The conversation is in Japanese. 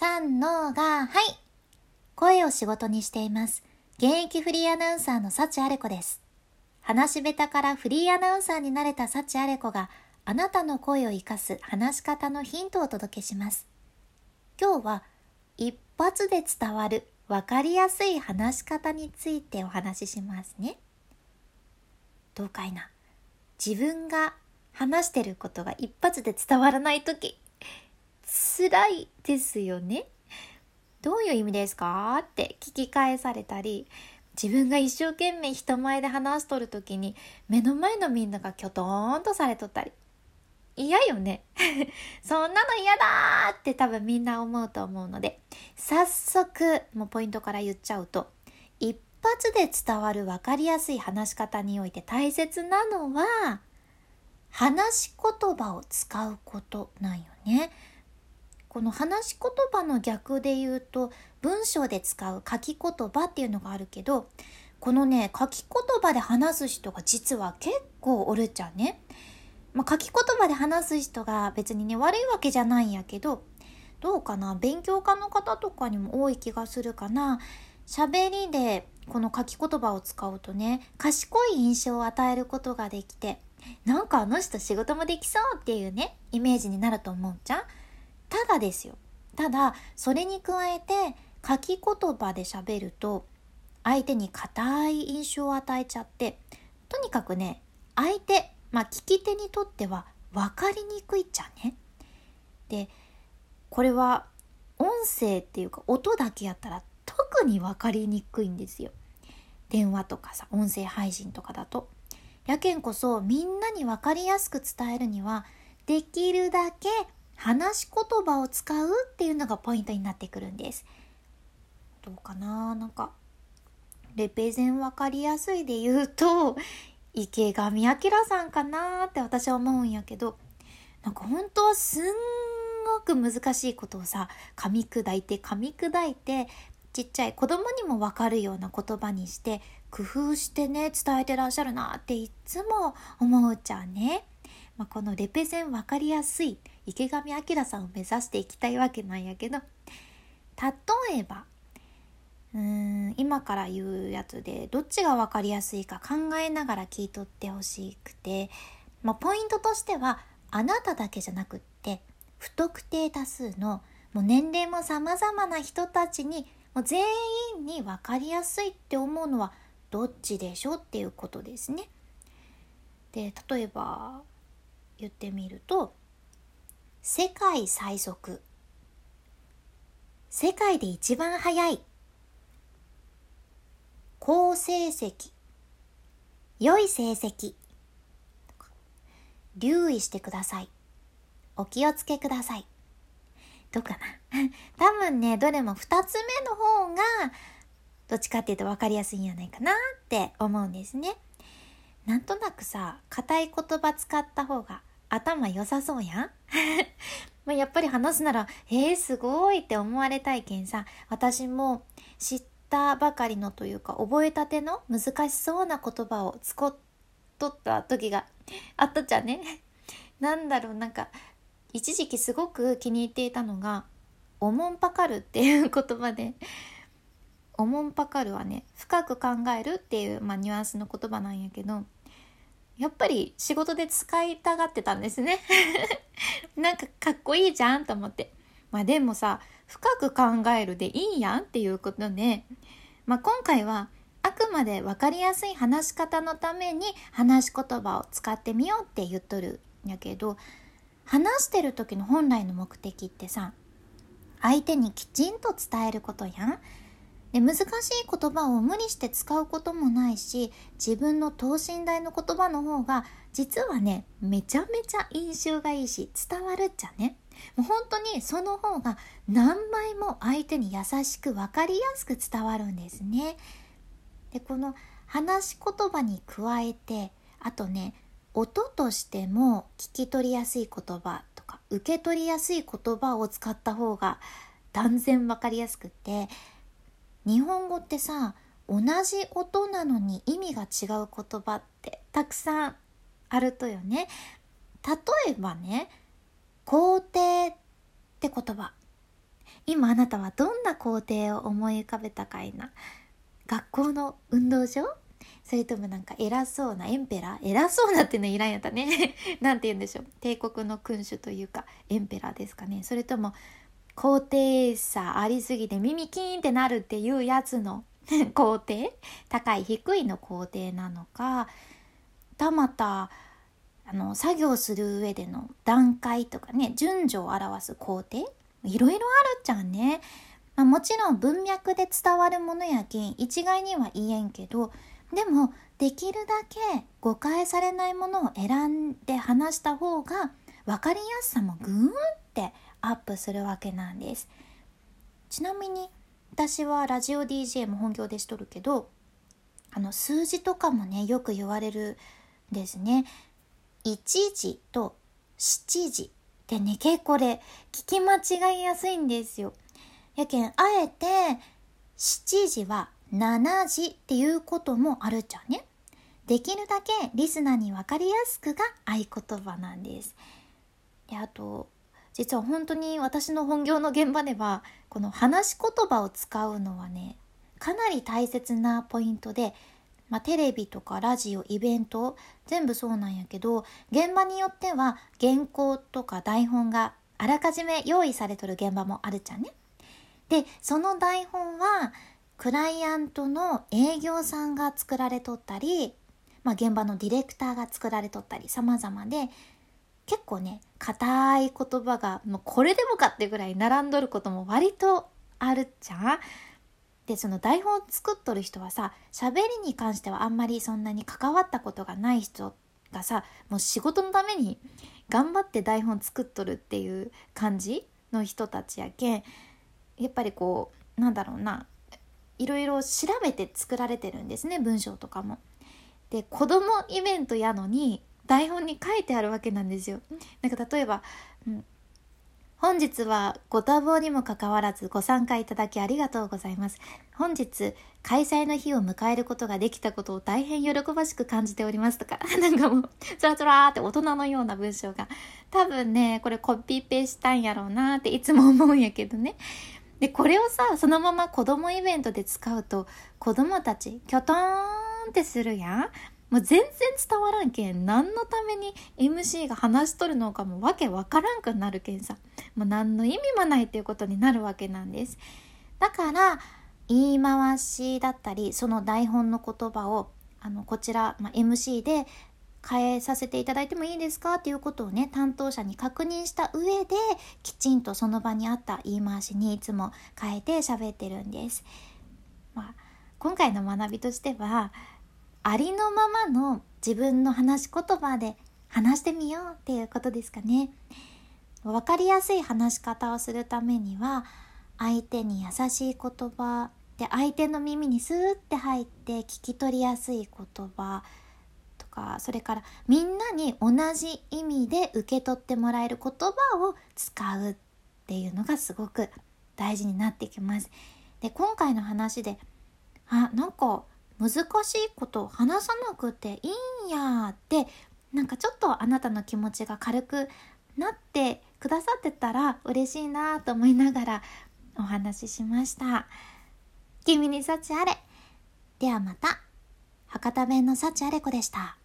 三のが、はい。声を仕事にしています。現役フリーアナウンサーの幸あれ子です。話し下手からフリーアナウンサーになれた幸あれ子が、あなたの声を活かす話し方のヒントをお届けします。今日は、一発で伝わるわかりやすい話し方についてお話ししますね。どうかいな。自分が話してることが一発で伝わらないとき、辛いですよね。どういう意味ですか？って聞き返されたり、自分が一生懸命人前で話しとる時に目の前のみんながキョトーンとされとったり。嫌よね。そんなの嫌だって多分みんな思うと思うので、早速、もうポイントから言っちゃうと、一発で伝わる分かりやすい話し方において大切なのは、話し言葉を使うことなんよね。この話し言葉の逆で言うと文章で使う書き言葉っていうのがあるけどこのね書き言葉で話す人が実は結構おるっちゃうね。まあ、書き言葉で話す人が別にね悪いわけじゃないんやけどどうかな？勉強家の方とかにも多い気がするかな。喋りでこの書き言葉を使うとね賢い印象を与えることができてなんかあの人仕事もできそうっていうねイメージになると思うじゃんただですよただそれに加えて書き言葉で喋ると相手に硬い印象を与えちゃってとにかくね相手まあ聞き手にとっては分かりにくいっちゃね。でこれは音声っていうか音だけやったら特に分かりにくいんですよ。電話とかさ音声配信とかだと。やけんこそみんなに分かりやすく伝えるにはできるだけ話し言葉を使うっていうのがポイントになってくるんです。どうかな？なんか、レペゼン分かりやすいで言うと、池上彰さんかなって私は思うんやけど、なんか本当はすんごく難しいことをさ、噛み砕いて噛み砕いて、ちっちゃい子供にもわかるような言葉にして、工夫してね、伝えてらっしゃるなっていつも思うちゃうね。まあ、このレペゼン分かりやすい池上彰さんを目指していきたいわけなんやけど例えばうーん今から言うやつでどっちが分かりやすいか考えながら聞いとってほしくて、まあ、ポイントとしてはあなただけじゃなくって不特定多数のもう年齢も様々な人たちにもう全員に分かりやすいって思うのはどっちでしょうっていうことですね。で例えば言ってみると世界最速。世界で一番速い。好成績。良い成績。留意してください。お気をつけください。どうかな？多分ねどれも2つ目の方がどっちかっていうと分かりやすいんじゃないかなって思うんですね。なんとなくさ硬い言葉使った方が頭良さそうやん？まやっぱり話すなら、えー、すごいって思われたいけんさ、私も知ったばかりのというか、覚えたての難しそうな言葉を使っとった時があったじゃね？なんだろう、なんか、一時期すごく気に入っていたのが、おもんぱかるっていう言葉で、おもんぱかるはね、深く考えるっていう、まあ、ニュアンスの言葉なんやけど、やっぱり仕事で使いたがってたんですね なんかかっこいいじゃんと思って。まあでもさ、深く考えるでいいやんっていうことで、まあ今回はあくまで分かりやすい話し方のために話し言葉を使ってみようって言っとるんやけど、話してる時の本来の目的ってさ、相手にきちんと伝えることやん。で難しい言葉を無理して使うこともないし自分の等身大の言葉の方が実はねめちゃめちゃ印象がいいし伝わるっちゃね。もう本当にその方が何倍も相手に優しく分かりやすく伝わるんですね。でこの話し言葉に加えてあとね音としても聞き取りやすい言葉とか受け取りやすい言葉を使った方が断然分かりやすくって日本語ってさ同じ音なのに意味が違う言葉ってたくさんあるとよね。例えばね肯定って言葉。今あなたはどんな工程を思い浮かべたかいな。学校の運動場？それともなんか偉そうなエンペラー？偉そうなっていうのいらんやったね。なんて言うんでしょう。帝国の君主というかエンペラーですかね。それとも高低差ありすぎて耳キーンってなるっていうやつの 工程高い低いの工程なのかたまたあの作業する上での段階とかね順序を表す工程いろいろあるじゃんね。まあ、もちろん文脈で伝わるものやけん一概には言えんけどでもできるだけ誤解されないものを選んで話した方が分かりやすさもぐーんってアップするわけなんです。ちなみに私はラジオ DJ も本業でしとるけどあの数字とかもねよく言われるんですね。1時と7時ってね結構で聞き間違いやすいんですよ。やけんあえて7時は7時っていうこともあるじゃんね。できるだけリスナーに分かりやすくが合言葉なんです。であと実は本当に私の本業の現場ではこの話し言葉を使うのはねかなり大切なポイントで、まあ、テレビとかラジオイベント全部そうなんやけど現場によっては原稿とか台本があらかじめ用意されとる現場もあるじゃんね。でその台本はクライアントの営業さんが作られとったり、まあ、現場のディレクターが作られとったり様々で結構ね硬い言葉がもうこれでもかってぐらい並んどることも割とあるじゃん。でその台本作っとる人はさ喋りに関してはあんまりそんなに関わったことがない人がさもう仕事のために頑張って台本作っとるっていう感じの人たちやけんやっぱりこうなんだろうないろいろ調べて作られてるんですね文章とかも。で子供イベントやのに台本に書いてあるわけなんですよ。なんか例えば、うん、本日はご多忙にもかかわらずご参加いただきありがとうございます。本日開催の日を迎えることができたことを大変喜ばしく感じておりますとか、なんかもう、つらつらーって大人のような文章が、多分ね、これコピペしたんやろうなっていつも思うんやけどね。で、これをさ、そのまま子供イベントで使うと、子供たち、キョトーンってするやん。もう全然伝わらんけん、何のために MC が話しとるのかもわけわからんくなるけんさ、もう何の意味もないっていうことになるわけなんです。だから、言い回しだったり、その台本の言葉を、あの、こちら、まあ、MC で変えさせていただいてもいいですか？っていうことをね担当者に確認した上できちんとその場にあった言い回しにいつも変えて喋ってるんです。まあ、今回の学びとしてはありのままの自分の話し言葉で話してみようっていうことですかね。分かりやすい話し方をするためには相手に優しい言葉で相手の耳にスーって入って聞き取りやすい言葉とかそれからみんなに同じ意味で受け取ってもらえる言葉を使うっていうのがすごく大事になってきます。で今回の話であなんか難しいことを話さなくていいんやってなんかちょっとあなたの気持ちが軽くなってくださってたら嬉しいなと思いながらお話ししました。君に幸あれ。ではまた。博多弁の幸あれ子でした。